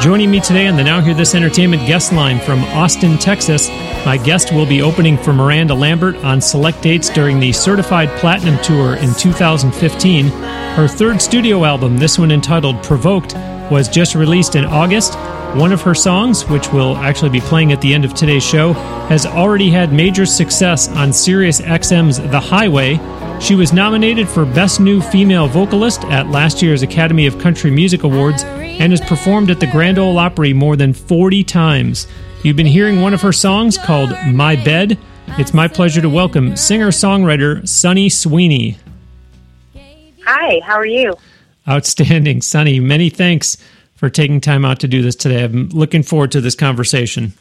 Joining me today on the Now Hear This Entertainment guest line from Austin, Texas, my guest will be opening for Miranda Lambert on select dates during the Certified Platinum Tour in 2015. Her third studio album, this one entitled Provoked, was just released in August. One of her songs, which we'll actually be playing at the end of today's show, has already had major success on Sirius XM's The Highway. She was nominated for Best New Female Vocalist at last year's Academy of Country Music Awards and has performed at the Grand Ole Opry more than 40 times. You've been hearing one of her songs called My Bed. It's my pleasure to welcome singer songwriter Sunny Sweeney. Hi, how are you? Outstanding. Sunny, many thanks for taking time out to do this today. I'm looking forward to this conversation.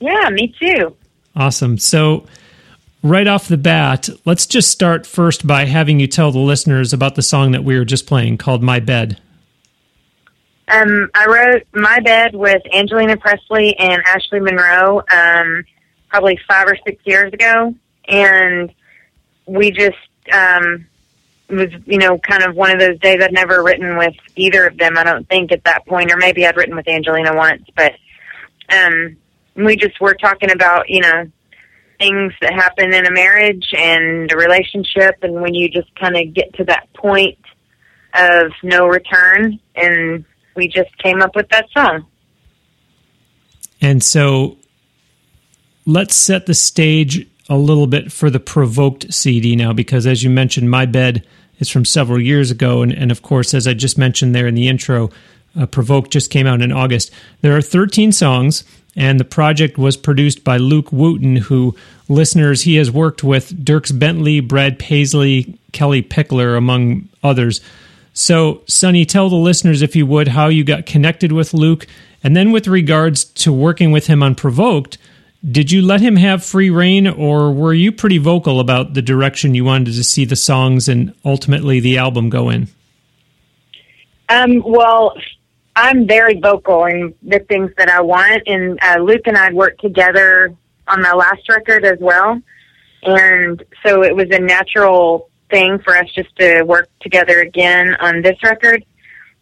Yeah, me too. Awesome. So, right off the bat, let's just start first by having you tell the listeners about the song that we were just playing called My Bed. Um, I wrote My Bed with Angaleena Presley and Ashley Monroe um, probably five or six years ago. And we just, um, was, you know, kind of one of those days I'd never written with either of them, I don't think, at that point, or maybe I'd written with Angelina once. But um, we just were talking about, you know, things that happen in a marriage and a relationship, and when you just kind of get to that point of no return and we just came up with that song. And so let's set the stage a little bit for the Provoked CD now, because as you mentioned, My Bed is from several years ago. And, and of course, as I just mentioned there in the intro, uh, Provoked just came out in August. There are 13 songs, and the project was produced by Luke Wooten, who listeners, he has worked with Dierks Bentley, Brad Paisley, Kellie Pickler, among others. So, Sunny, tell the listeners, if you would, how you got connected with Luke. And then, with regards to working with him on Provoked, did you let him have free reign, or were you pretty vocal about the direction you wanted to see the songs and ultimately the album go in? Um, well, I'm very vocal in the things that I want, and uh, Luke and I worked together on my last record as well, and so it was a natural thing for us just to work together again on this record.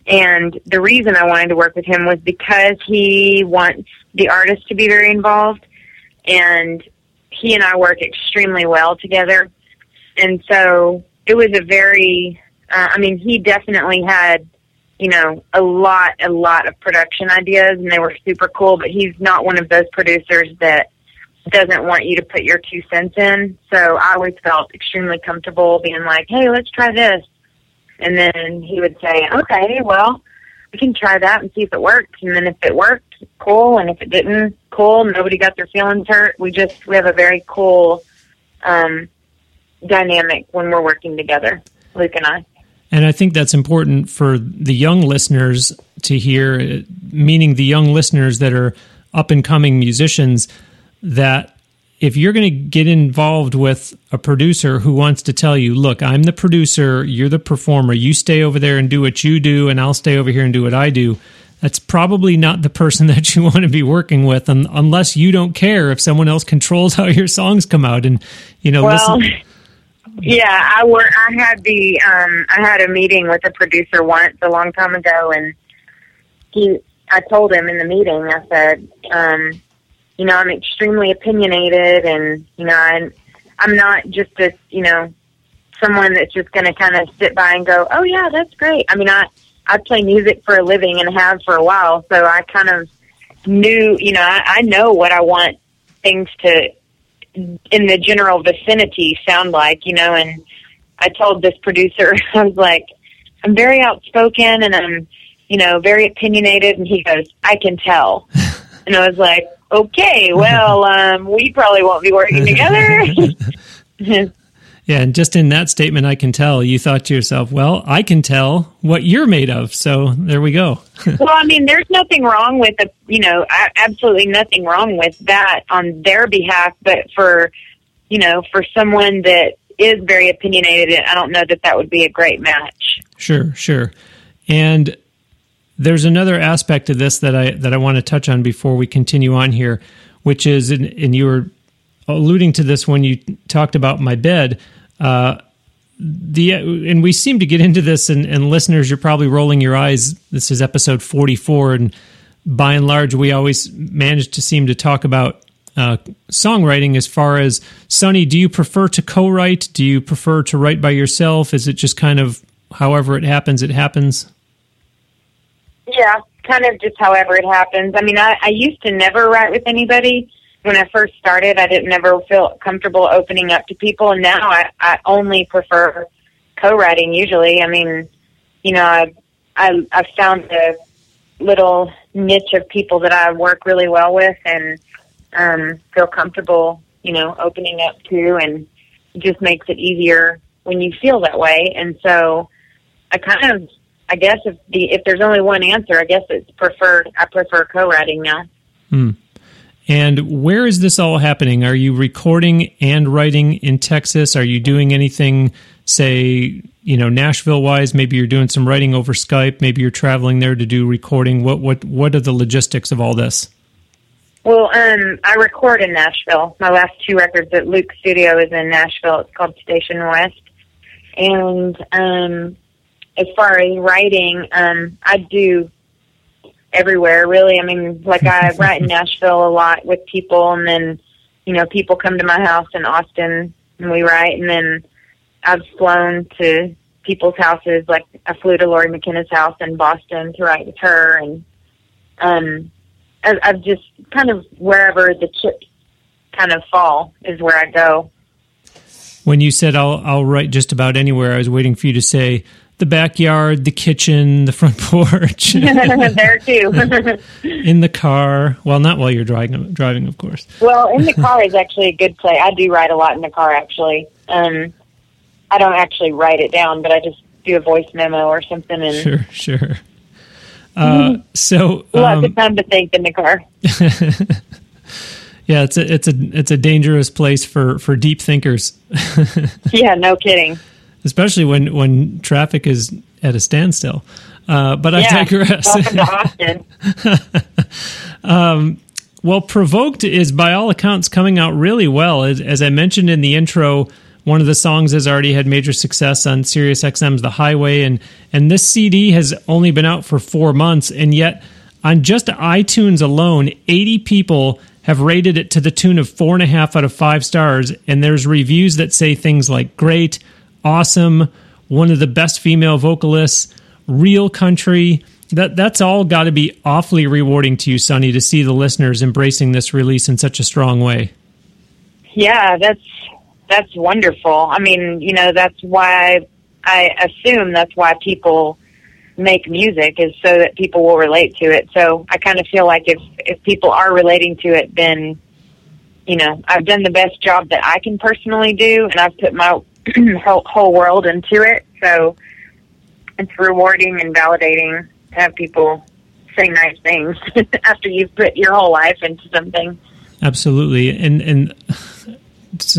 And the reason I wanted to work with him was because he wants the artist to be very involved and he and I work extremely well together. And so it was a very, uh, I mean, he definitely had, you know, a lot, a lot of production ideas and they were super cool, but he's not one of those producers that doesn't want you to put your two cents in. So I always felt extremely comfortable being like, hey, let's try this. And then he would say, okay, well, we can try that and see if it works. And then if it worked, cool. And if it didn't, cool. Nobody got their feelings hurt. We just, we have a very cool um, dynamic when we're working together, Luke and I. And I think that's important for the young listeners to hear, meaning the young listeners that are up and coming musicians that if you're going to get involved with a producer who wants to tell you, look, I'm the producer, you're the performer, you stay over there and do what you do, and I'll stay over here and do what I do, that's probably not the person that you want to be working with unless you don't care if someone else controls how your songs come out. And, you know, well, listen. Yeah, I were. I had the um, I had a meeting with a producer once a long time ago, and he. I told him in the meeting. I said, um, you know, I'm extremely opinionated and, you know, I'm, I'm not just a, you know, someone that's just going to kind of sit by and go, oh yeah, that's great. I mean, I, I play music for a living and have for a while. So I kind of knew, you know, I, I know what I want things to, in the general vicinity, sound like, you know, and I told this producer, I was like, I'm very outspoken and I'm, you know, very opinionated. And he goes, I can tell. and I was like, okay, well, um, we probably won't be working together. Yeah, and just in that statement, I can tell you thought to yourself, well, I can tell what you're made of. So there we go. well, I mean, there's nothing wrong with the, you know, absolutely nothing wrong with that on their behalf. But for, you know, for someone that is very opinionated, I don't know that that would be a great match. Sure, sure. And there's another aspect of this that I that I want to touch on before we continue on here, which is, and, and you were alluding to this when you talked about my bed. Uh, the and we seem to get into this, and, and listeners, you're probably rolling your eyes. This is episode 44, and by and large, we always manage to seem to talk about uh, songwriting. As far as Sunny, do you prefer to co-write? Do you prefer to write by yourself? Is it just kind of however it happens, it happens? Yeah, kind of just however it happens. I mean, I, I used to never write with anybody when I first started, I didn't never feel comfortable opening up to people, and now I, I only prefer co-writing. Usually, I mean, you know, I I I've found a little niche of people that I work really well with and um, feel comfortable, you know, opening up to, and just makes it easier when you feel that way. And so, I kind of, I guess if the if there's only one answer, I guess it's preferred. I prefer co-writing now. Hmm. And where is this all happening? Are you recording and writing in Texas? Are you doing anything, say, you know, Nashville wise? Maybe you're doing some writing over Skype. Maybe you're traveling there to do recording. What what what are the logistics of all this? Well, um, I record in Nashville. My last two records at Luke's studio is in Nashville. It's called Station West. And um, as far as writing, um, I do everywhere really. I mean, like I write in Nashville a lot with people and then, you know, people come to my house in Austin and we write and then I've flown to people's houses, like I flew to Lori McKenna's house in Boston to write with her and um I've just kind of wherever the chips kind of fall is where I go. When you said I'll I'll write just about anywhere, I was waiting for you to say the backyard, the kitchen, the front porch. there too. in the car. Well, not while you're driving, driving, of course. Well, in the car is actually a good play. I do write a lot in the car, actually. Um, I don't actually write it down, but I just do a voice memo or something. And sure, sure. Uh, so um, lots of time to think in the car. yeah, it's a it's a it's a dangerous place for for deep thinkers. yeah, no kidding especially when when traffic is at a standstill. Uh, but yeah, I digress. um, well, Provoked is by all accounts coming out really well. As, as, I mentioned in the intro, one of the songs has already had major success on Sirius XM's The Highway, and and this CD has only been out for four months, and yet on just iTunes alone, eighty people have rated it to the tune of four and a half out of five stars, and there's reviews that say things like great awesome, one of the best female vocalists, real country. That that's all got to be awfully rewarding to you, Sunny, to see the listeners embracing this release in such a strong way. Yeah, that's that's wonderful. I mean, you know, that's why I assume that's why people make music is so that people will relate to it. So I kind of feel like if if people are relating to it, then you know I've done the best job that I can personally do, and I've put my whole, whole world into it. So it's rewarding and validating to have people say nice things after you've put your whole life into something. Absolutely, and and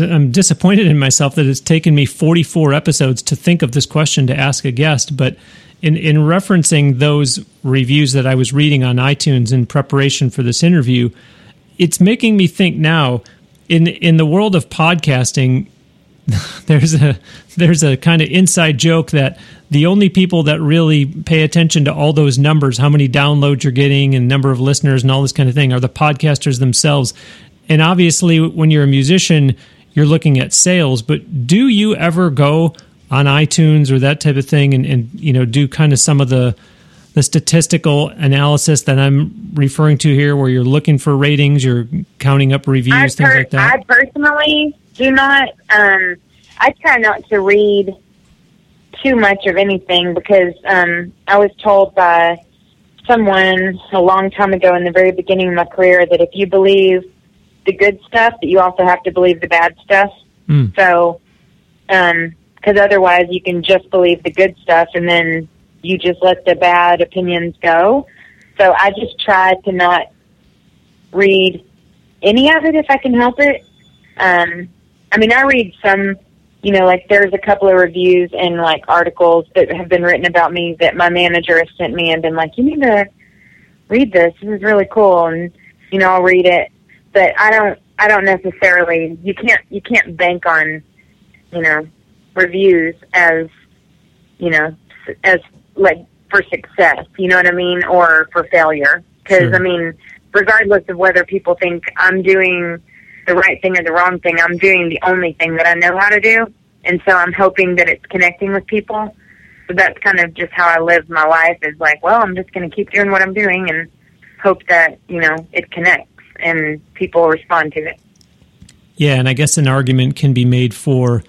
I'm disappointed in myself that it's taken me 44 episodes to think of this question to ask a guest, but. In, in referencing those reviews that I was reading on iTunes in preparation for this interview, it's making me think now in in the world of podcasting there's a there's a kind of inside joke that the only people that really pay attention to all those numbers, how many downloads you're getting and number of listeners and all this kind of thing are the podcasters themselves. And obviously when you're a musician, you're looking at sales, but do you ever go on iTunes or that type of thing and, and you know do kind of some of the the statistical analysis that I'm referring to here, where you're looking for ratings, you're counting up reviews, things like that? I personally do not. Um, I try not to read too much of anything because um, I was told by someone a long time ago in the very beginning of my career that if you believe the good stuff, that you also have to believe the bad stuff. Mm. So, because um, otherwise you can just believe the good stuff and then you just let the bad opinions go. So I just try to not read any of it if I can help it. Um, I mean, I read some, you know, like there's a couple of reviews and like articles that have been written about me that my manager has sent me and been like, you need to read this. This is really cool. And, you know, I'll read it, but I don't, I don't necessarily, you can't, you can't bank on, you know, reviews as, you know, as like for success, you know what I mean? Or for failure. Cause Sure. I mean, regardless of whether people think I'm doing the right thing or the wrong thing, I'm doing the only thing that I know how to do. And so I'm hoping that it's connecting with people. So that's kind of just how I live my life is like, well, I'm just going to keep doing what I'm doing and hope that, you know, it connects and people respond to it. Yeah, and I guess an argument can be made for,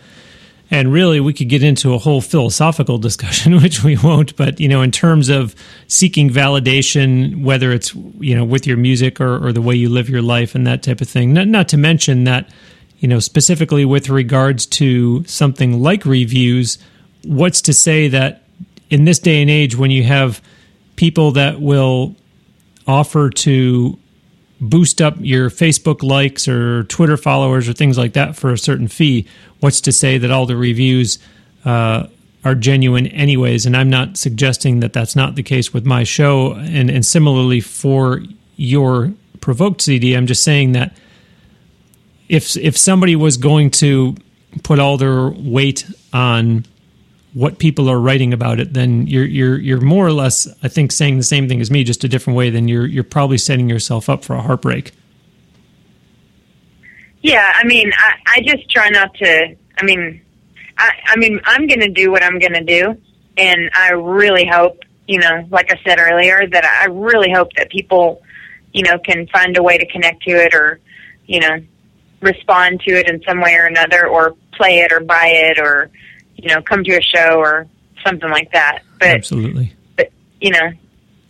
and really we could get into a whole philosophical discussion, which we won't. But you know, in terms of seeking validation, whether it's you know with your music or, or the way you live your life and that type of thing. Not not to mention that you know specifically with regards to something like reviews, what's to say that in this day and age when you have people that will offer to boost up your Facebook likes or Twitter followers or things like that for a certain fee, what's to say that all the reviews uh, are genuine anyways? And I'm not suggesting that that's not the case with my show. And, and similarly for your provoked CD, I'm just saying that if if somebody was going to put all their weight on what people are writing about it, then you're you're you're more or less, I think, saying the same thing as me, just a different way. Then you're you're probably setting yourself up for a heartbreak. Yeah, I mean, I, I just try not to. I mean, I, I mean, I'm going to do what I'm going to do, and I really hope, you know, like I said earlier, that I really hope that people, you know, can find a way to connect to it, or, you know, respond to it in some way or another, or play it, or buy it, or, you know, come to a show or something like that. But Absolutely. but you know,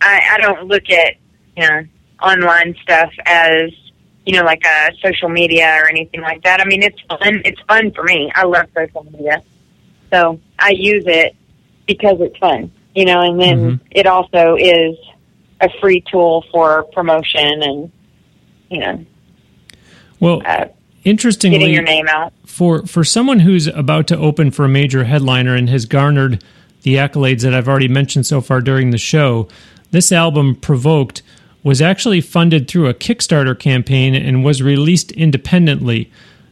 I, I don't look at you know online stuff as you know like a social media or anything like that. I mean, it's fun. It's fun for me. I love social media, so I use it because it's fun. You know, and then Mhm. it also is a free tool for promotion and you know Well, uh, interestingly, getting your name out. for for someone who's about to open for a major headliner and has garnered the accolades that I've already mentioned so far during the show, this album Provoked was actually funded through a Kickstarter campaign and was released independently.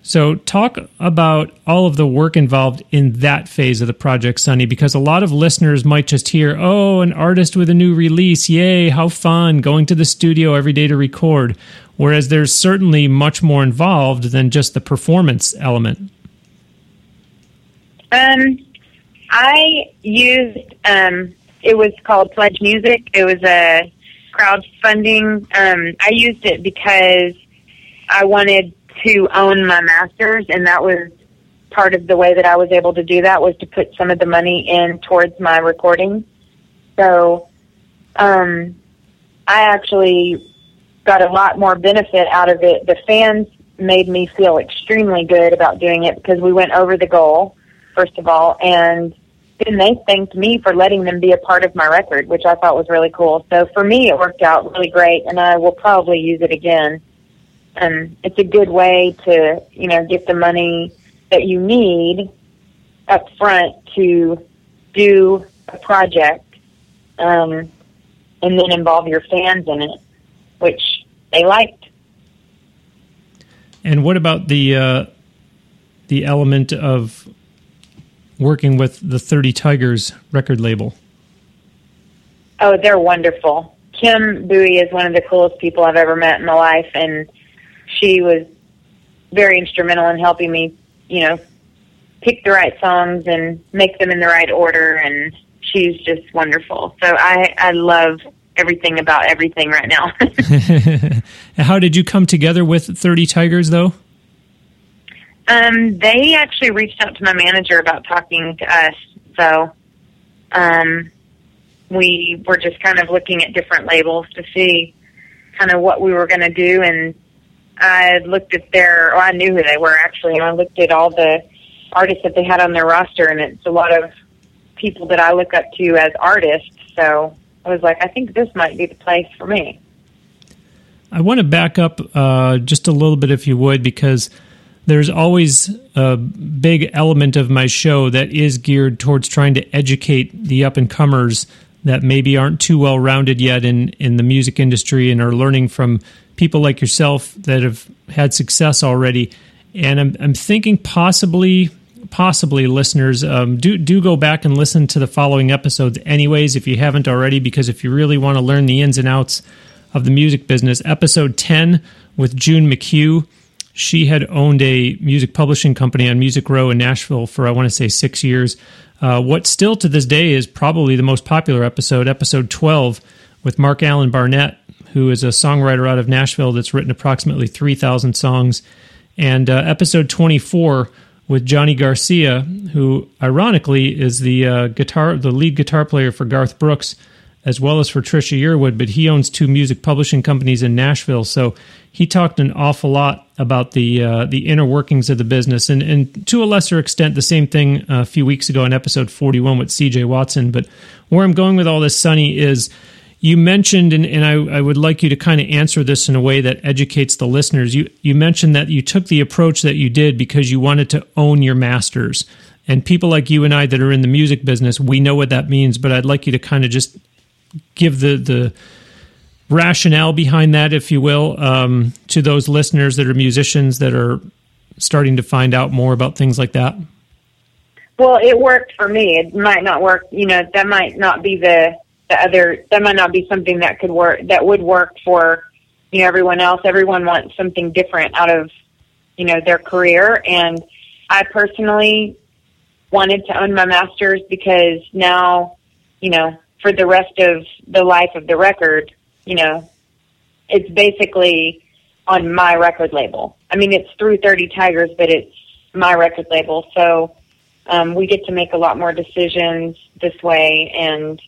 So talk about all of the work involved in that phase of the project, Sunny, because a lot of listeners might just hear, "Oh, an artist with a new release, yay, how fun, going to the studio every day to record." Whereas there's certainly much more involved than just the performance element. Um, I used um, it was called Pledge Music. It was a crowdfunding. Um, I used it because I wanted to own my masters, and that was part of the way that I was able to do that was to put some of the money in towards my recording. So, um, I actually got a lot more benefit out of it. The fans made me feel extremely good about doing it because we went over the goal first of all, and then they thanked me for letting them be a part of my record, which I thought was really cool. So for me, it worked out really great, and I will probably use it again. Um, it's a good way to, you know, get the money that you need up front to do a project, um, and then involve your fans in it, which they liked. And what about the uh, the element of working with the Thirty Tigers record label? Oh, they're wonderful. Kim Buie is one of the coolest people I've ever met in my life, and she was very instrumental in helping me, you know, pick the right songs and make them in the right order. And she's just wonderful. So I I love everything about everything right now. How did you come together with 30 Tigers, though? Um, they actually reached out to my manager about talking to us. So, um, we were just kind of looking at different labels to see kind of what we were going to do. And I looked at their, well, I knew who they were actually, and I looked at all the artists that they had on their roster, and it's a lot of people that I look up to as artists. So I was like, I think this might be the place for me. I want to back up uh, just a little bit, if you would, because there's always a big element of my show that is geared towards trying to educate the up and comers that maybe aren't too well rounded yet in, in the music industry and are learning from people like yourself that have had success already. And I'm, I'm thinking possibly, possibly listeners, um, do, do go back and listen to the following episodes, anyways, if you haven't already, because if you really want to learn the ins and outs of the music business, episode 10 with June McHugh she had owned a music publishing company on Music Row in Nashville for, I want to say, six years. Uh, what still to this day is probably the most popular episode, episode 12, with Mark Allen Barnett, who is a songwriter out of Nashville that's written approximately 3,000 songs, and uh, episode 24 with Johnny Garcia, who ironically is the uh, guitar, the lead guitar player for Garth Brooks, as well as for Trisha Yearwood, but he owns two music publishing companies in Nashville. So he talked an awful lot about the uh, the inner workings of the business, and, and to a lesser extent, the same thing a few weeks ago in episode 41 with CJ Watson. But where I'm going with all this, Sunny, is you mentioned, and, and I, I would like you to kind of answer this in a way that educates the listeners. You you mentioned that you took the approach that you did because you wanted to own your masters. And people like you and I that are in the music business, we know what that means. But I'd like you to kind of just give the the rationale behind that, if you will, um, to those listeners that are musicians that are starting to find out more about things like that? Well, it worked for me. It might not work. You know, that might not be the the other. That might not be something that could work. That would work for you know everyone else. Everyone wants something different out of you know their career, and I personally wanted to own my masters because now you know for the rest of the life of the record, you know, it's basically on my record label. I mean, it's through 30 Tigers, but it's my record label. So um, we get to make a lot more decisions this way. And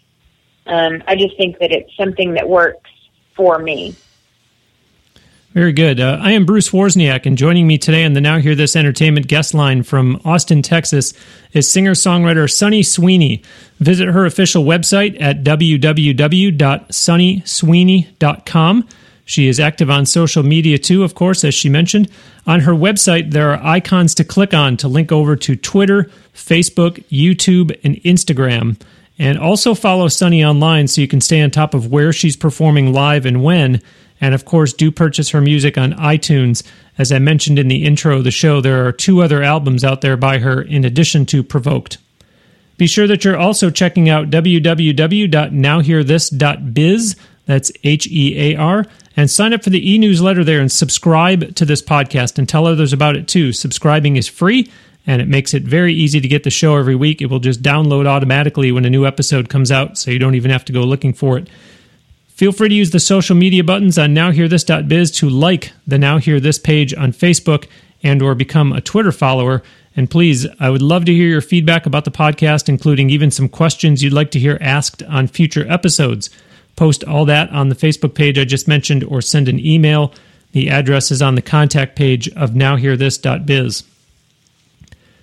um, I just think that it's something that works for me. Very good. Uh, I am Bruce Wozniak, and joining me today on the Now Hear This Entertainment guest line from Austin, Texas, is singer songwriter Sunny Sweeney. Visit her official website at www.sunnysweeney.com. She is active on social media too, of course, as she mentioned. On her website, there are icons to click on to link over to Twitter, Facebook, YouTube, and Instagram. And also follow Sunny online so you can stay on top of where she's performing live and when. And of course, do purchase her music on iTunes. As I mentioned in the intro of the show, there are two other albums out there by her in addition to Provoked. Be sure that you're also checking out www.nowhearthis.biz. That's H E A R. And sign up for the e newsletter there and subscribe to this podcast and tell others about it too. Subscribing is free and it makes it very easy to get the show every week. It will just download automatically when a new episode comes out, so you don't even have to go looking for it. Feel free to use the social media buttons on nowhearthis.biz to like the Now Hear This page on Facebook and or become a Twitter follower. And please, I would love to hear your feedback about the podcast, including even some questions you'd like to hear asked on future episodes. Post all that on the Facebook page I just mentioned or send an email. The address is on the contact page of nowhearthis.biz.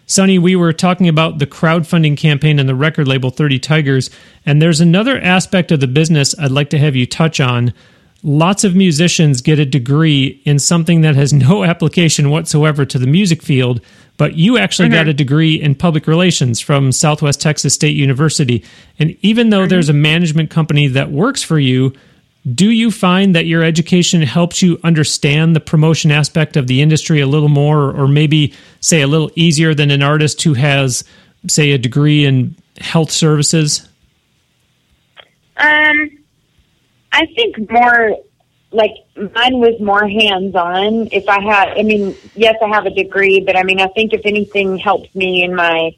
Sunny, we were talking about the crowdfunding campaign and the record label 30 Tigers, and there's another aspect of the business I'd like to have you touch on. Lots of musicians get a degree in something that has no application whatsoever to the music field, but you actually mm-hmm. got a degree in public relations from Southwest Texas State University. And even though mm-hmm. there's a management company that works for you, do you find that your education helps you understand the promotion aspect of the industry a little more, or maybe say a little easier than an artist who has, say, a degree in health services? Um, I think more like mine was more hands on. If I had, I mean, yes, I have a degree, but I mean, I think if anything helps me in my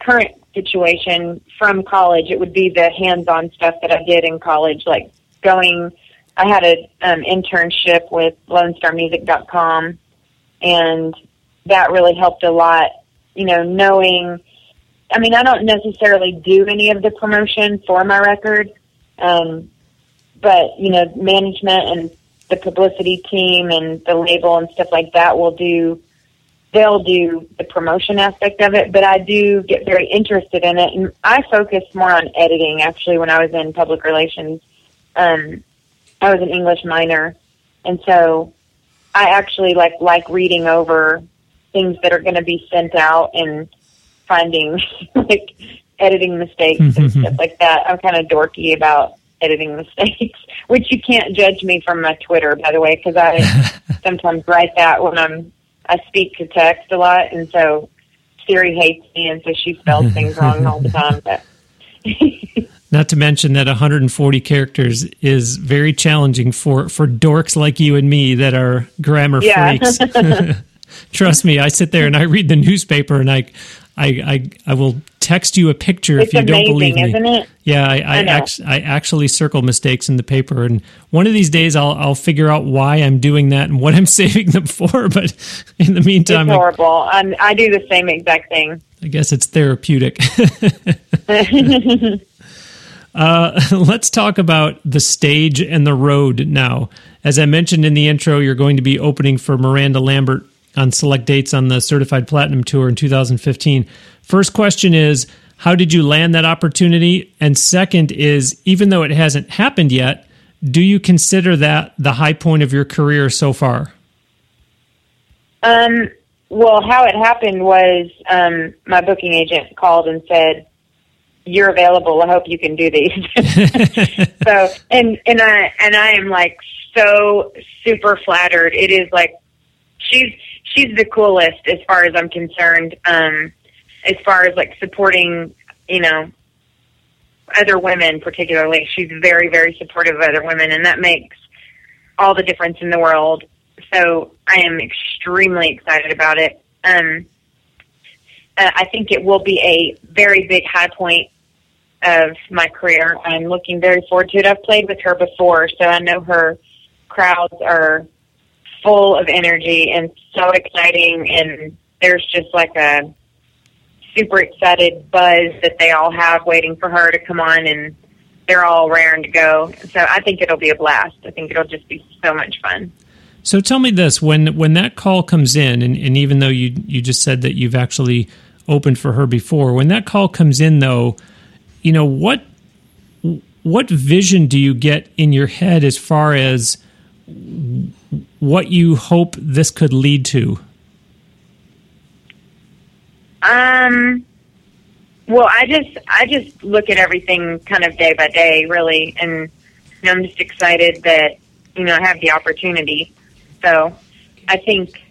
current situation from college, it would be the hands-on stuff that I did in college, like going. I had an um, internship with LoneStarMusic.com, and that really helped a lot. You know, knowing. I mean, I don't necessarily do any of the promotion for my record, um, but you know, management and the publicity team and the label and stuff like that will do they'll do the promotion aspect of it, but I do get very interested in it. And I focused more on editing actually when I was in public relations. Um, I was an English minor, and so I actually like like reading over things that are going to be sent out and finding like editing mistakes and stuff like that. I'm kind of dorky about editing mistakes, which you can't judge me from my Twitter, by the way, because I sometimes write that when I'm I speak to text a lot, and so Siri hates me, and so she spells things wrong all the time. But Not to mention that 140 characters is very challenging for for dorks like you and me that are grammar Yeah. freaks. Trust me, I sit there and I read the newspaper and I I I, I will text you a picture it's if you don't believe me. isn't it? Yeah, I I, I act, I actually circle mistakes in the paper, and one of these days I'll I'll figure out why I'm doing that and what I'm saving them for. But in the meantime, It's horrible. I'm, I do the same exact thing. I guess it's therapeutic. uh, let's talk about the stage and the road now. As I mentioned in the intro, you're going to be opening for Miranda Lambert on select dates on the Certified Platinum Tour in 2015. First question is How did you land that opportunity? And second is even though it hasn't happened yet, do you consider that the high point of your career so far? Um, well, how it happened was um, my booking agent called and said, "You're available. I hope you can do these." so, and and I and I am like so super flattered. It is like she's she's the coolest as far as I'm concerned. Um, as far as like supporting, you know, other women particularly, she's very very supportive of other women, and that makes all the difference in the world. So I am extremely excited about it. Um, uh, I think it will be a very big high point of my career. I'm looking very forward to it. I've played with her before, so I know her crowds are full of energy and so exciting. And there's just like a super excited buzz that they all have waiting for her to come on, and they're all raring to go. So I think it'll be a blast. I think it'll just be so much fun. So tell me this: when when that call comes in, and, and even though you you just said that you've actually opened for her before, when that call comes in, though, you know what what vision do you get in your head as far as what you hope this could lead to? Um. Well, I just I just look at everything kind of day by day, really, and you know, I'm just excited that you know I have the opportunity. So I think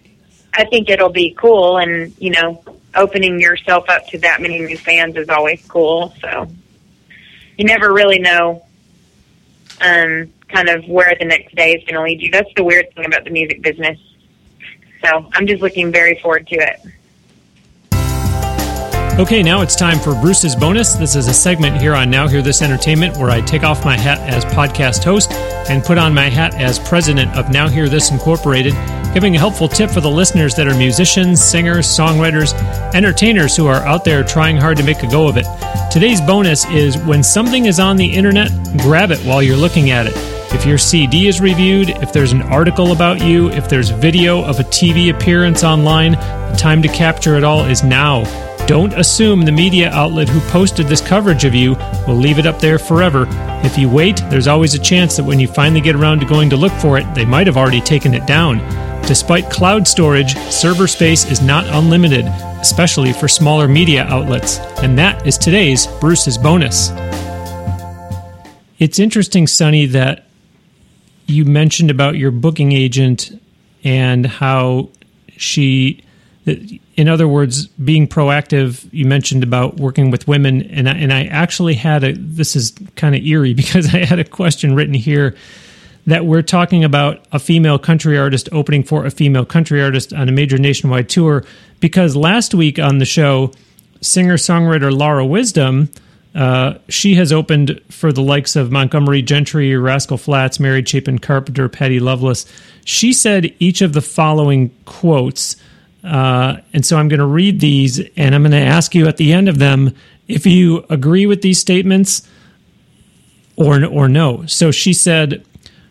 I think it'll be cool, and you know, opening yourself up to that many new fans is always cool. So you never really know, um, kind of where the next day is going to lead you. That's the weird thing about the music business. So I'm just looking very forward to it. Okay, now it's time for Bruce's bonus. This is a segment here on Now Hear This Entertainment where I take off my hat as podcast host and put on my hat as president of Now Hear This Incorporated, giving a helpful tip for the listeners that are musicians, singers, songwriters, entertainers who are out there trying hard to make a go of it. Today's bonus is when something is on the internet, grab it while you're looking at it. If your CD is reviewed, if there's an article about you, if there's video of a TV appearance online, the time to capture it all is now. Don't assume the media outlet who posted this coverage of you will leave it up there forever. If you wait, there's always a chance that when you finally get around to going to look for it, they might have already taken it down. Despite cloud storage, server space is not unlimited, especially for smaller media outlets. And that is today's Bruce's bonus. It's interesting, Sunny, that you mentioned about your booking agent and how she in other words being proactive you mentioned about working with women and I, and I actually had a this is kind of eerie because I had a question written here that we're talking about a female country artist opening for a female country artist on a major nationwide tour because last week on the show singer songwriter Laura Wisdom, uh, she has opened for the likes of Montgomery Gentry, Rascal Flatts, Mary Chapin Carpenter, Patty Loveless. She said each of the following quotes. Uh, and so I'm going to read these and I'm going to ask you at the end of them if you agree with these statements or, or no. So she said,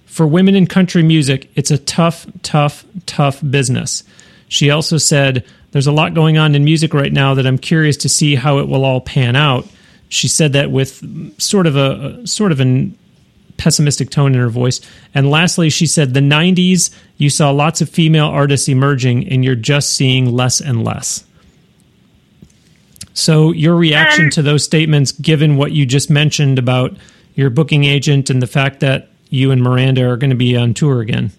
for women in country music, it's a tough, tough, tough business. She also said, There's a lot going on in music right now that I'm curious to see how it will all pan out. She said that with sort of a sort of a pessimistic tone in her voice. And lastly, she said, The 90s, you saw lots of female artists emerging, and you're just seeing less and less. So, your reaction um, to those statements, given what you just mentioned about your booking agent and the fact that you and Miranda are going to be on tour again?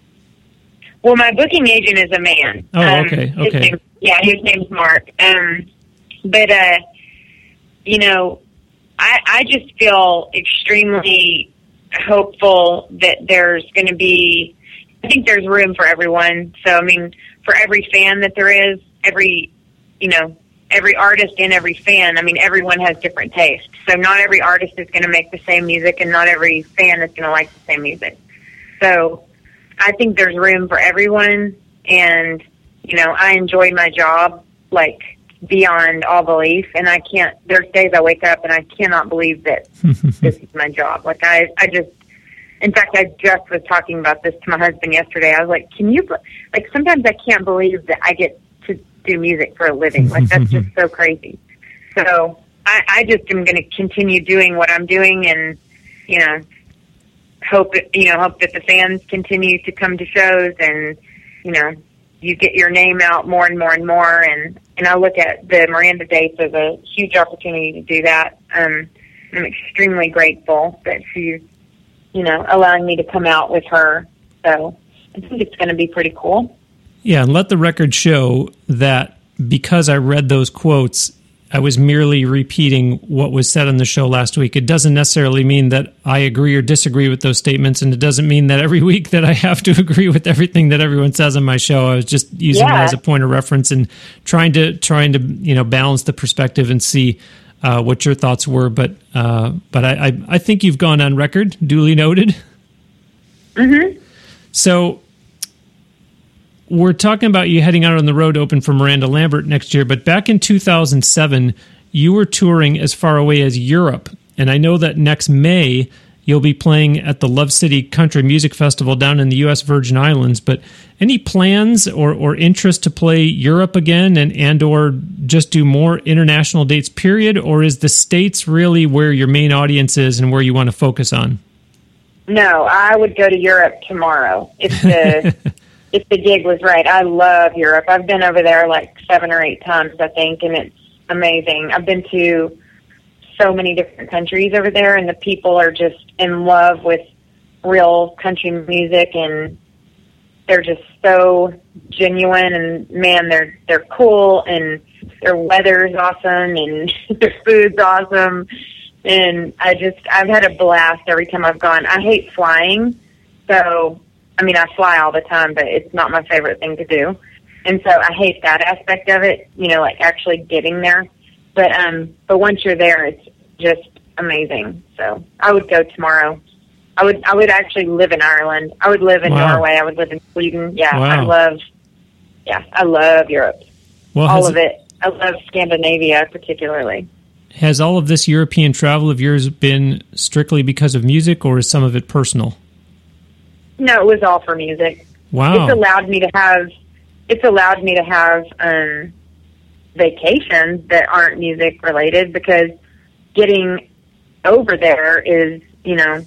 Well, my booking agent is a man. Oh, um, okay, okay. Name, yeah, his name's Mark. Um, but uh, you know, I I just feel extremely hopeful that there's going to be. I think there's room for everyone. So I mean, for every fan that there is, every you know, every artist and every fan. I mean, everyone has different tastes. So not every artist is going to make the same music, and not every fan is going to like the same music. So I think there's room for everyone, and you know, I enjoy my job like beyond all belief, and I can't. There's days I wake up and I cannot believe that this is my job. Like I, I just. In fact, I just was talking about this to my husband yesterday. I was like, "Can you like?" Sometimes I can't believe that I get to do music for a living. Like that's just so crazy. So I, I just am going to continue doing what I'm doing, and you know, hope you know hope that the fans continue to come to shows and you know you get your name out more and more and more and and I look at the Miranda dates as a huge opportunity to do that. Um, I'm extremely grateful that she's you know allowing me to come out with her. So I think it's going to be pretty cool. Yeah, and let the record show that because I read those quotes, I was merely repeating what was said on the show last week. It doesn't necessarily mean that I agree or disagree with those statements, and it doesn't mean that every week that I have to agree with everything that everyone says on my show. I was just using yeah. it as a point of reference and trying to trying to you know balance the perspective and see uh, what your thoughts were. But uh, but I, I, I think you've gone on record, duly noted. Mm-hmm. So we're talking about you heading out on the road open for Miranda Lambert next year, but back in 2007, you were touring as far away as Europe. And I know that next May, you'll be playing at the Love City Country Music Festival down in the U.S. Virgin Islands. But any plans or, or interest to play Europe again and, and or just do more international dates, period? Or is the States really where your main audience is and where you want to focus on? No, I would go to Europe tomorrow. If the if the gig was right. I love Europe. I've been over there like seven or eight times, I think, and it's amazing. I've been to so many different countries over there, and the people are just in love with real country music, and they're just so genuine. And man, they're they're cool, and their weather's awesome, and their food's awesome. And I just I've had a blast every time I've gone. I hate flying, so I mean, I fly all the time, but it's not my favorite thing to do. And so I hate that aspect of it, you know, like actually getting there. But um but once you're there it's just amazing. So I would go tomorrow. I would I would actually live in Ireland. I would live in wow. Norway. I would live in Sweden. Yeah, wow. I love yeah, I love Europe. Well, all of it. I love Scandinavia particularly. Has all of this European travel of yours been strictly because of music or is some of it personal? No, it was all for music. Wow. It's allowed me to have it's allowed me to have um vacations that aren't music related because getting over there is, you know,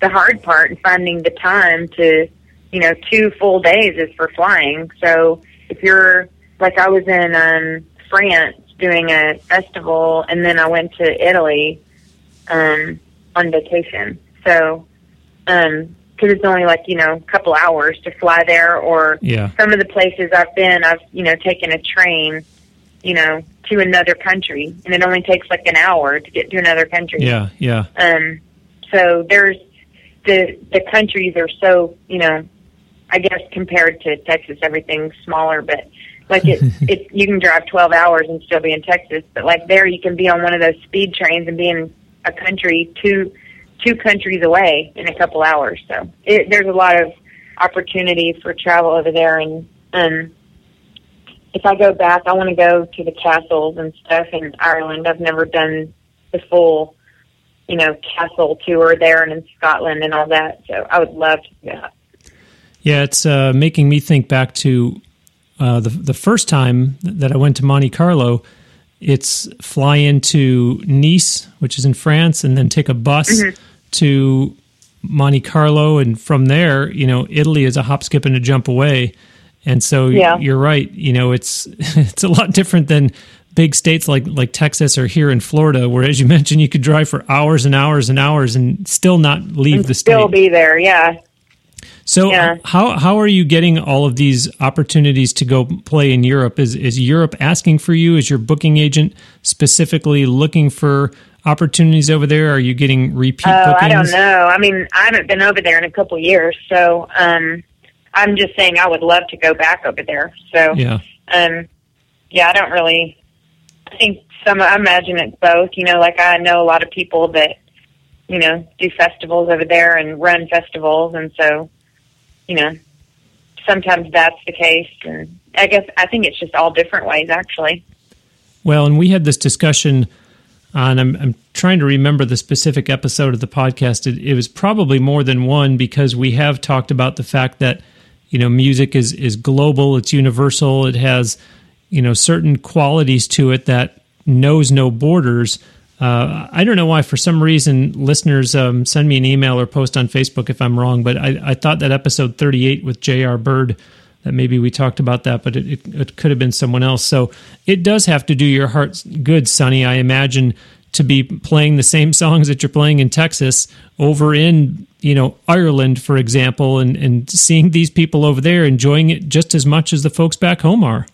the hard part and finding the time to, you know, two full days is for flying. So if you're like I was in um France doing a festival and then I went to Italy um on vacation. So um because it's only like you know a couple hours to fly there. Or yeah. some of the places I've been, I've you know taken a train, you know, to another country, and it only takes like an hour to get to another country. Yeah, yeah. Um, so there's the the countries are so you know, I guess compared to Texas, everything's smaller, but Like it, it, you can drive 12 hours and still be in Texas, but like there, you can be on one of those speed trains and be in a country two, two countries away in a couple hours. So it, there's a lot of opportunity for travel over there. And um, if I go back, I want to go to the castles and stuff in Ireland. I've never done the full, you know, castle tour there and in Scotland and all that. So I would love to do that. Yeah, it's uh, making me think back to uh, the the first time that I went to Monte Carlo. It's fly into Nice, which is in France, and then take a bus mm-hmm. To Monte Carlo, and from there, you know, Italy is a hop, skip, and a jump away. And so yeah. you're right. You know, it's it's a lot different than big states like like Texas or here in Florida, where as you mentioned, you could drive for hours and hours and hours and still not leave and the state. Still be there, yeah. So yeah. how how are you getting all of these opportunities to go play in Europe? Is is Europe asking for you? Is your booking agent specifically looking for opportunities over there? Are you getting repeat oh, bookings? I don't know. I mean, I haven't been over there in a couple years, so um, I'm just saying I would love to go back over there. So yeah, um, yeah, I don't really. I think some. I imagine it's both. You know, like I know a lot of people that you know do festivals over there and run festivals, and so you know sometimes that's the case, and I guess I think it's just all different ways actually. Well, and we had this discussion uh, on. I'm, I'm trying to remember the specific episode of the podcast. It, it was probably more than one because we have talked about the fact that you know music is is global it's universal it has you know certain qualities to it that knows no borders uh, I don't know why. For some reason, listeners um, send me an email or post on Facebook if I'm wrong. But I, I thought that episode 38 with J.R. Bird that maybe we talked about that, but it, it, it, could have been someone else. So it does have to do your heart good, Sunny. I imagine to be playing the same songs that you're playing in Texas over in you know Ireland, for example, and and seeing these people over there enjoying it just as much as the folks back home are.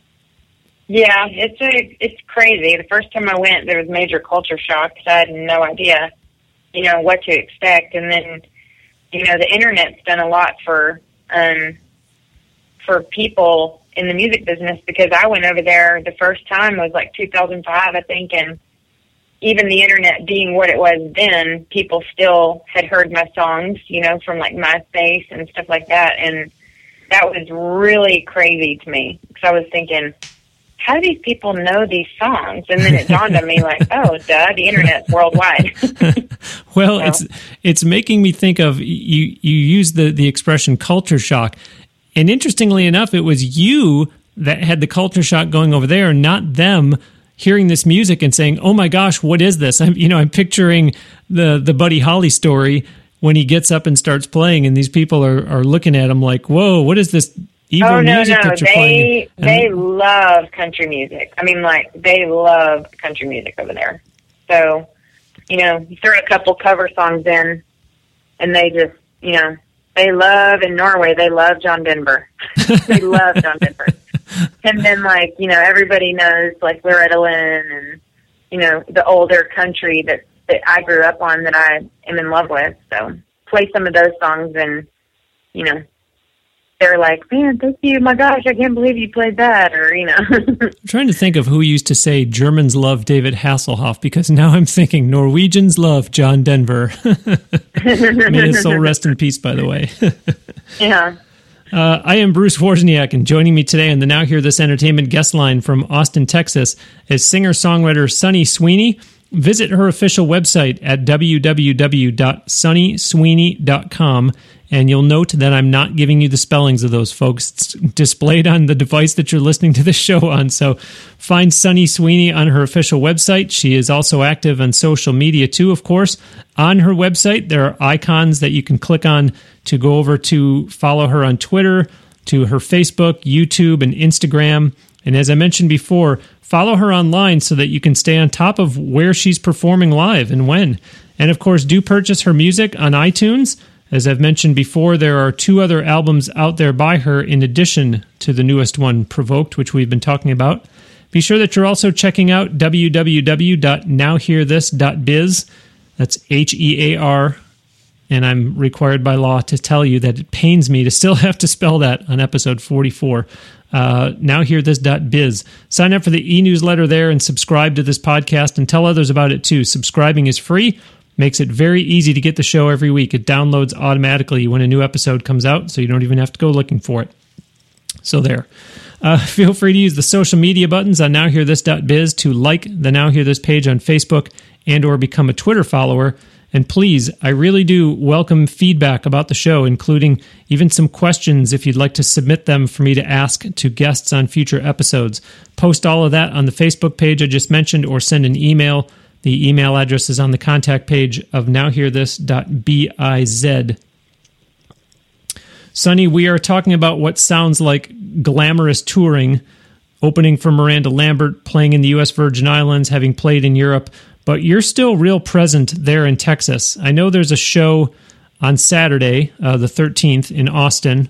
Yeah, it's a, it's crazy. The first time I went, there was major culture shock because I had no idea, you know, what to expect. And then, you know, the internet's done a lot for um, for people in the music business because I went over there the first time was like 2005, I think, and even the internet being what it was then, people still had heard my songs, you know, from like MySpace and stuff like that. And that was really crazy to me because I was thinking, how do these people know these songs? And then it dawned on me like, oh, duh, the internet's worldwide. well, so. it's it's making me think of you. You use the the expression culture shock, and interestingly enough, it was you that had the culture shock going over there, not them hearing this music and saying, "Oh my gosh, what is this?" I'm you know I'm picturing the the Buddy Holly story when he gets up and starts playing, and these people are are looking at him like, "Whoa, what is this?" Evil oh no, music no! That you're they playing? they love country music. I mean, like they love country music over there. So, you know, you throw a couple cover songs in, and they just, you know, they love in Norway. They love John Denver. they love John Denver and then like you know everybody knows like Loretta Lynn and you know the older country that that I grew up on that I am in love with. So play some of those songs and you know they're like, man, thank you. My gosh, I can't believe you played that. Or, you know. I'm trying to think of who used to say Germans love David Hasselhoff because now I'm thinking Norwegians love John Denver. May his soul rest in peace, by the way. yeah. Uh, I am Bruce Wozniak, and joining me today on the Now Hear This Entertainment guest line from Austin, Texas, is singer songwriter Sunny Sweeney. Visit her official website at www.sunnysweeney.com and you'll note that I'm not giving you the spellings of those folks. It's displayed on the device that you're listening to the show on. So find Sunny Sweeney on her official website. She is also active on social media too, of course. On her website, there are icons that you can click on to go over to follow her on Twitter, to her Facebook, YouTube, and Instagram. And as I mentioned before, follow her online so that you can stay on top of where she's performing live and when. And of course, do purchase her music on iTunes. As I've mentioned before, there are two other albums out there by her in addition to the newest one, Provoked, which we've been talking about. Be sure that you're also checking out www.nowhearthis.biz. That's H E A R and I'm required by law to tell you that it pains me to still have to spell that on episode 44. Uh, now hear this biz. Sign up for the e-newsletter there and subscribe to this podcast and tell others about it too. Subscribing is free. Makes it very easy to get the show every week. It downloads automatically when a new episode comes out, so you don't even have to go looking for it. So there. Uh, feel free to use the social media buttons on nowhearthis.biz to like the Now Hear This page on Facebook and or become a Twitter follower. And please, I really do welcome feedback about the show, including even some questions if you'd like to submit them for me to ask to guests on future episodes. Post all of that on the Facebook page I just mentioned or send an email. The email address is on the contact page of nowhearthis.biz. Sunny, we are talking about what sounds like glamorous touring, opening for Miranda Lambert, playing in the U.S. Virgin Islands, having played in Europe but you're still real present there in Texas. I know there's a show on Saturday, uh, the 13th, in Austin.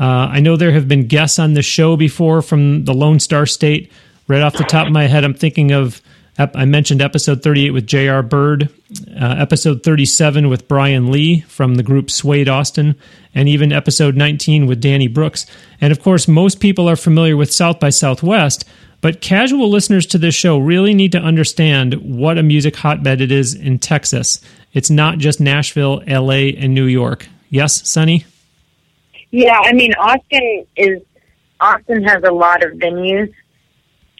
Uh, I know there have been guests on the show before from the Lone Star State. Right off the top of my head, I'm thinking of I mentioned episode 38 with J.R. Bird, uh, episode 37 with Brian Lee from the group Suede Austin, and even episode 19 with Danny Brooks. And of course, most people are familiar with South by Southwest, but casual listeners to this show really need to understand what a music hotbed it is in Texas. It's not just Nashville, LA, and New York. Yes, Sunny? Yeah, I mean Austin is Austin has a lot of venues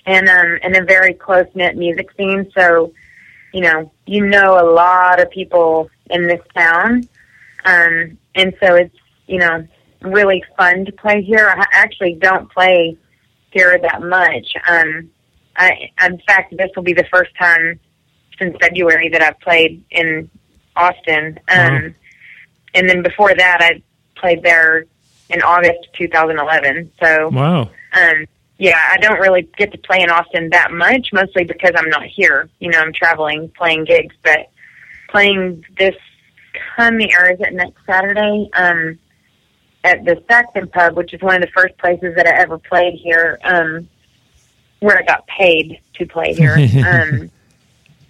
and um and a very close knit music scene. So, you know, you know a lot of people in this town. Um and so it's, you know, really fun to play here. I actually don't play here that much. Um, I, in fact, this will be the first time since February that I've played in Austin. Um, wow. And then before that, I played there in August 2011. So, wow. Um, yeah, I don't really get to play in Austin that much, mostly because I'm not here. You know, I'm traveling, playing gigs, but playing this coming, or is it next Saturday? Um, at the Saxon Pub, which is one of the first places that I ever played here, um, where I got paid to play here. um,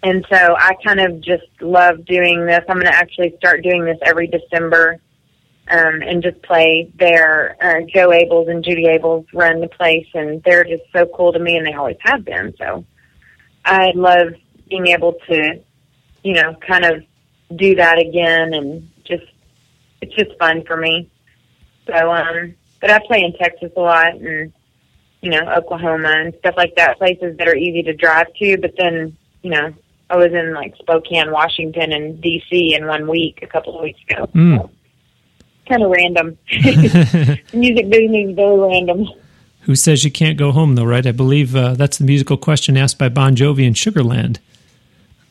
and so I kind of just love doing this. I'm going to actually start doing this every December um, and just play there. Uh, Joe Ables and Judy Ables run the place, and they're just so cool to me, and they always have been. So I love being able to, you know, kind of do that again, and just it's just fun for me. So, um, but I play in Texas a lot and, you know, Oklahoma and stuff like that, places that are easy to drive to. But then, you know, I was in like Spokane, Washington and DC in one week a couple of weeks ago. Mm. So, kind of random. music business is very random. Who says you can't go home though, right? I believe uh, that's the musical question asked by Bon Jovi in Sugarland.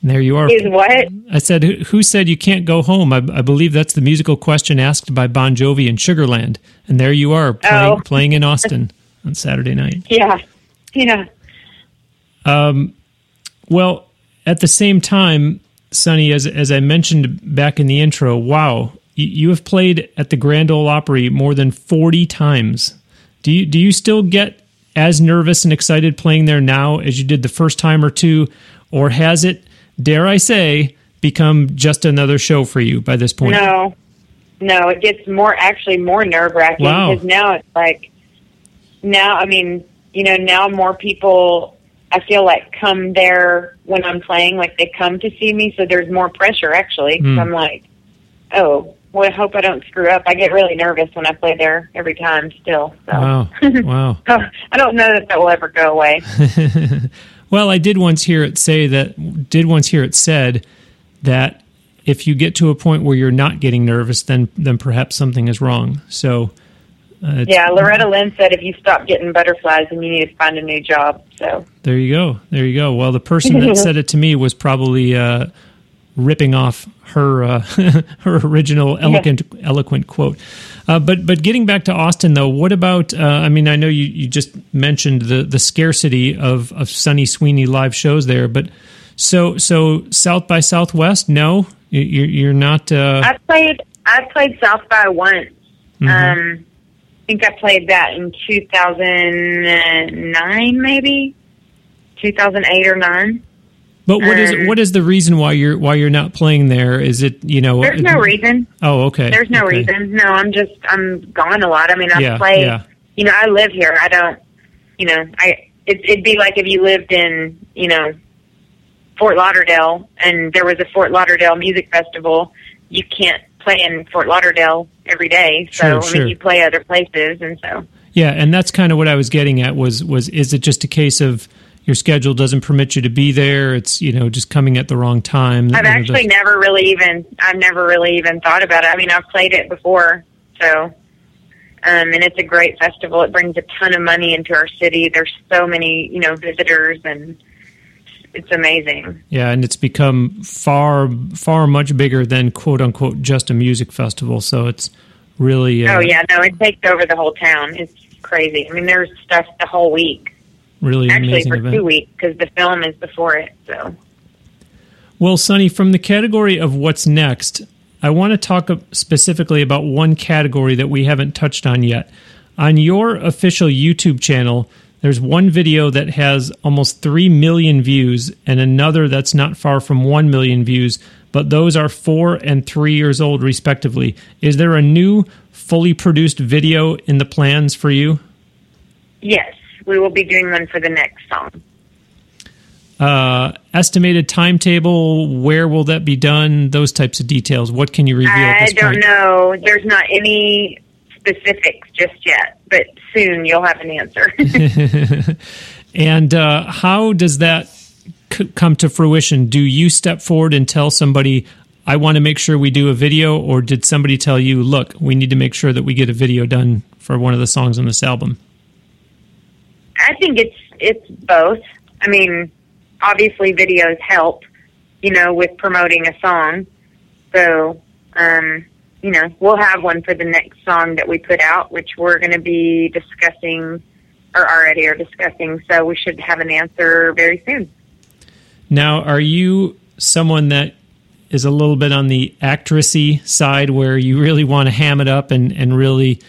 There you are. Is what? I said, who said you can't go home? I, I, believe that's the musical question asked by Bon Jovi in Sugarland. And there you are playing, oh. playing in Austin on Saturday night. Yeah. Yeah. Um, well, at the same time, Sunny, as, as I mentioned back in the intro, wow, you, you have played at the Grand Ole Opry more than 40 times. Do you, do you still get as nervous and excited playing there now as you did the first time or two? Or has it dare I say, become just another show for you by this point? No, no, it gets more actually more nerve wracking wow. because now it's like now I mean you know now more people I feel like come there when I'm playing like they come to see me so there's more pressure actually. Mm. I'm like oh well I hope I don't screw up. I get really nervous when I play there every time still so. Wow. Wow. I don't know that that will ever go away Well, I did once hear it say that did once hear it said that if you get to a point where you're not getting nervous, then then perhaps something is wrong. So. Uh, yeah, Loretta Lynn said if you stop getting butterflies, then you need to find a new job. So there you go, there you go. Well, the person that said it to me was probably uh, ripping off her uh, her original eloquent yeah. eloquent quote. Uh, but but getting back to Austin though, what about? Uh, I mean, I know you, you just mentioned the the scarcity of of Sunny Sweeney live shows there, but so so South by Southwest, no, you're you're not. Uh... I played I played South by once. Mm-hmm. Um, I think I played that in 2009, maybe 2008 or nine. But what is Um, what is the reason why you're why you're not playing there? Is it you know? There's no reason. Oh, okay. There's no okay. reason. No, I'm just I'm gone a lot. I mean, I Yeah, play. yeah. You know, I live here. I don't. You know, I it, it'd be like if you lived in you know Fort Lauderdale and there was a Fort Lauderdale music festival. You can't play in Fort Lauderdale every day. So Sure, I mean, you play other places, and so Yeah, and that's kind of what I was getting at. Was was is it just a case of your schedule doesn't permit you to be there? It's you know just coming at the wrong time. I've You know, actually never really even I've never really even thought about it. I mean, I've played it before, so um, and it's a great festival. It brings a ton of money into our city. There's so many you know visitors, and it's amazing. yeah, and it's become far far much bigger than quote unquote just a music festival. So it's really uh, Oh yeah, no, it takes over the whole town. It's crazy. I mean, there's stuff the whole week. Really Actually, amazing for event. two weeks because the film is before it. So Well, Sunny, from the category of what's next, I want to talk specifically about one category that we haven't touched on yet. On your official YouTube channel, there's one video that has almost 3 million views and another that's not far from 1 million views, but those are 4 and 3 years old, respectively. Is there a new, fully produced video in the plans for you? yes, we will be doing one for the next song. Uh, estimated timetable, where will that be done? Those types of details. What can you reveal I don't point? know. There's not any specifics just yet, but soon you'll have an answer. And uh, how does that c- come to fruition? Do you step forward and tell somebody, I want to make sure we do a video, or did somebody tell you, look, we need to make sure that we get a video done for one of the songs on this album? I think it's it's both. I mean, obviously videos help, you know, with promoting a song. So, um, you know, we'll have one for the next song that we put out, which we're going to be discussing or already are discussing. So we should have an answer very soon. Now, are you someone that is a little bit on the actressy side where you really want to ham it up and, and really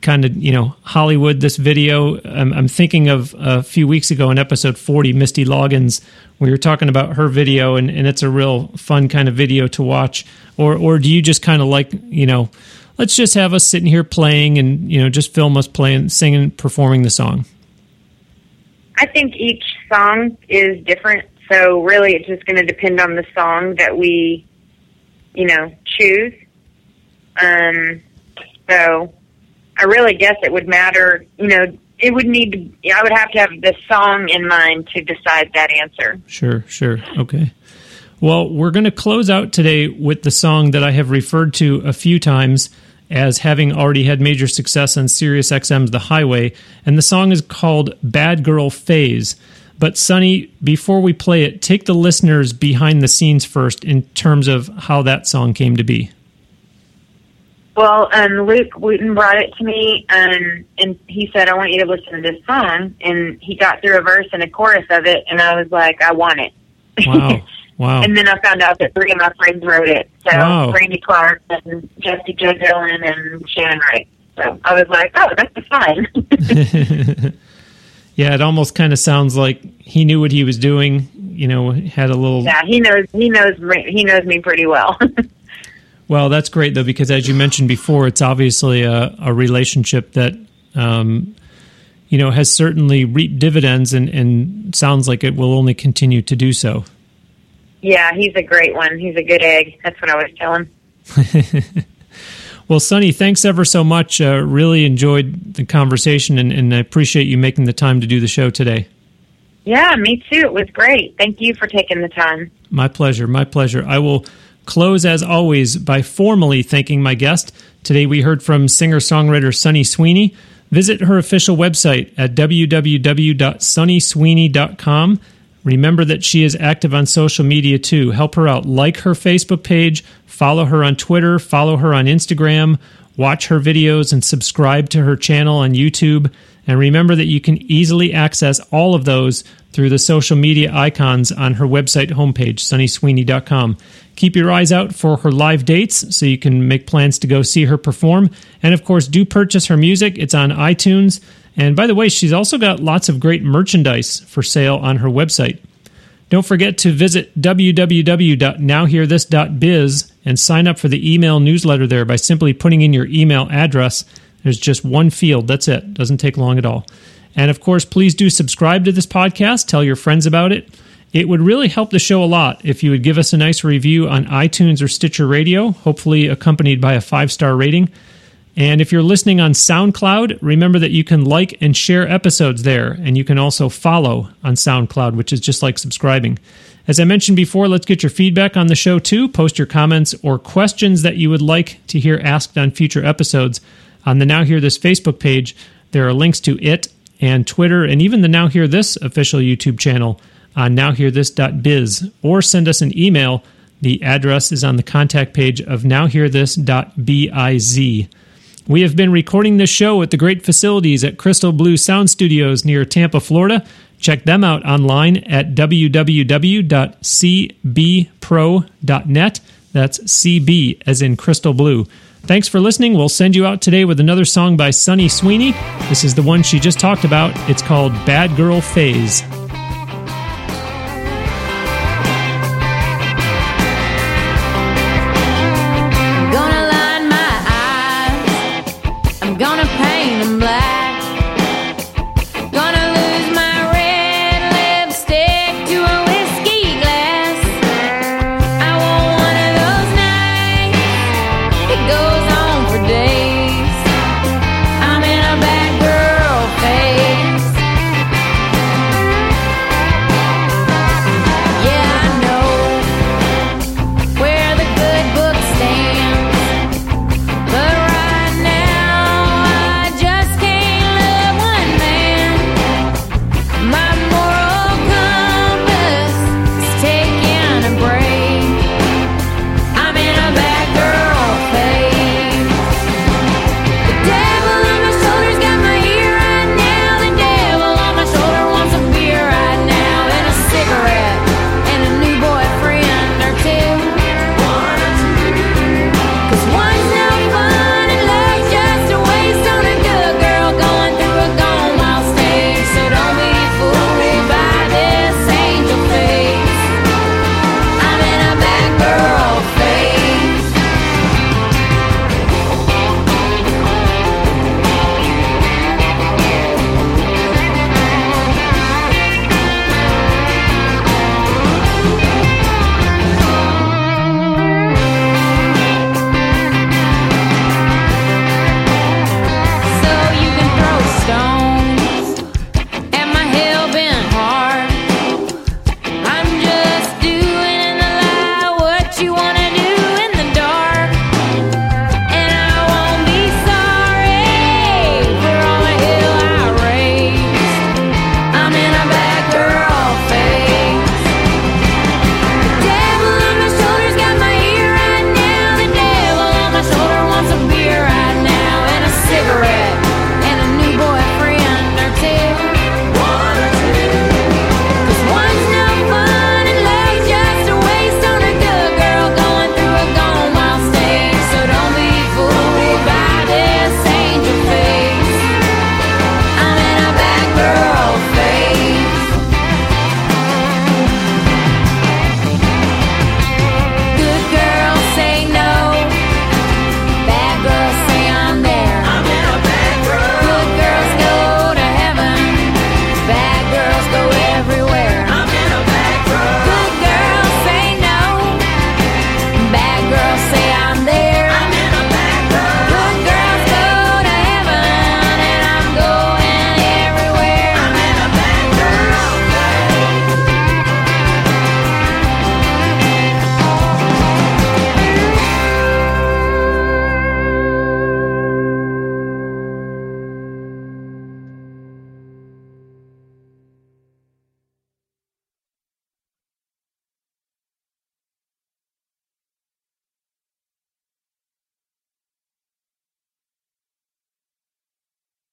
kind of, you know, Hollywood this video? I'm, I'm thinking of a few weeks ago in episode 40, Misty Loggins, we were talking about her video and, and it's a real fun kind of video to watch. Or, or do you just kind of like, you know, let's just have us sitting here playing and, you know, just film us playing, singing, performing the song? I think each song is different. So really, it's just going to depend on the song that we, you know, choose. Um, so I really guess it would matter. You know, it would need. To, I would have to have the song in mind to decide that answer. Sure, sure. Okay. Well, we're going to close out today with the song that I have referred to a few times as having already had major success on Sirius XM's The Highway, and the song is called Bad Girl Phase. But Sunny, before we play it, take the listeners behind the scenes first in terms of how that song came to be. Well, um, Luke Wooten brought it to me, um, and he said, "I want you to listen to this song." And he got through a verse and a chorus of it, and I was like, "I want it." Wow. Wow. And then I found out that three of my friends wrote it. So Wow. Brandy Clark and Jesse Jo Dillon and Shannon Wright. So I was like, oh, that's fine. yeah, it almost kind of sounds like he knew what he was doing, you know, had a little yeah, he knows he knows he knows me pretty well. Well, that's great though, because as you mentioned before, it's obviously a, a relationship that um, you know has certainly reaped dividends, and, and sounds like it will only continue to do so. yeah, he's a great one. He's a good egg. That's what I always tell him. Well, Sunny, thanks ever so much. Uh, really enjoyed the conversation, and, and I appreciate you making the time to do the show today. Yeah, me too. It was great. Thank you for taking the time. My pleasure. My pleasure. I will close, as always, by formally thanking my guest. Today we heard from singer songwriter Sunny Sweeney. Visit her official website at www.sunnysweeney.com. Remember that she is active on social media too. Help her out. Like her Facebook page, follow her on Twitter, follow her on Instagram, watch her videos, and subscribe to her channel on YouTube. And remember that you can easily access all of those through the social media icons on her website homepage, sunnysweeney.com. Keep your eyes out for her live dates so you can make plans to go see her perform. And of course, do purchase her music. It's on iTunes. And by the way, she's also got lots of great merchandise for sale on her website. Don't forget to visit www.nowhearthis.biz and sign up for the email newsletter there by simply putting in your email address. There's just one field. That's it. Doesn't take long at all. And of course, please do subscribe to this podcast. Tell your friends about it. It would really help the show a lot if you would give us a nice review on iTunes or Stitcher Radio, hopefully accompanied by a five star rating. And if you're listening on SoundCloud, remember that you can like and share episodes there, and you can also follow on SoundCloud, which is just like subscribing. As I mentioned before, let's get your feedback on the show too. Post your comments or questions that you would like to hear asked on future episodes on the Now Hear This Facebook page. There are links to it and Twitter and even the Now Hear This official YouTube channel on nowhearthis.biz or send us an email. The address is on the contact page of nowhearthis.biz. We have been recording this show at the great facilities at Crystal Blue Sound Studios near Tampa, Florida. Check them out online at www.cbpro.net. That's CB as in Crystal Blue. Thanks for listening. We'll send you out today with another song by Sunny Sweeney. This is the one she just talked about. It's called Bad Girl Phase.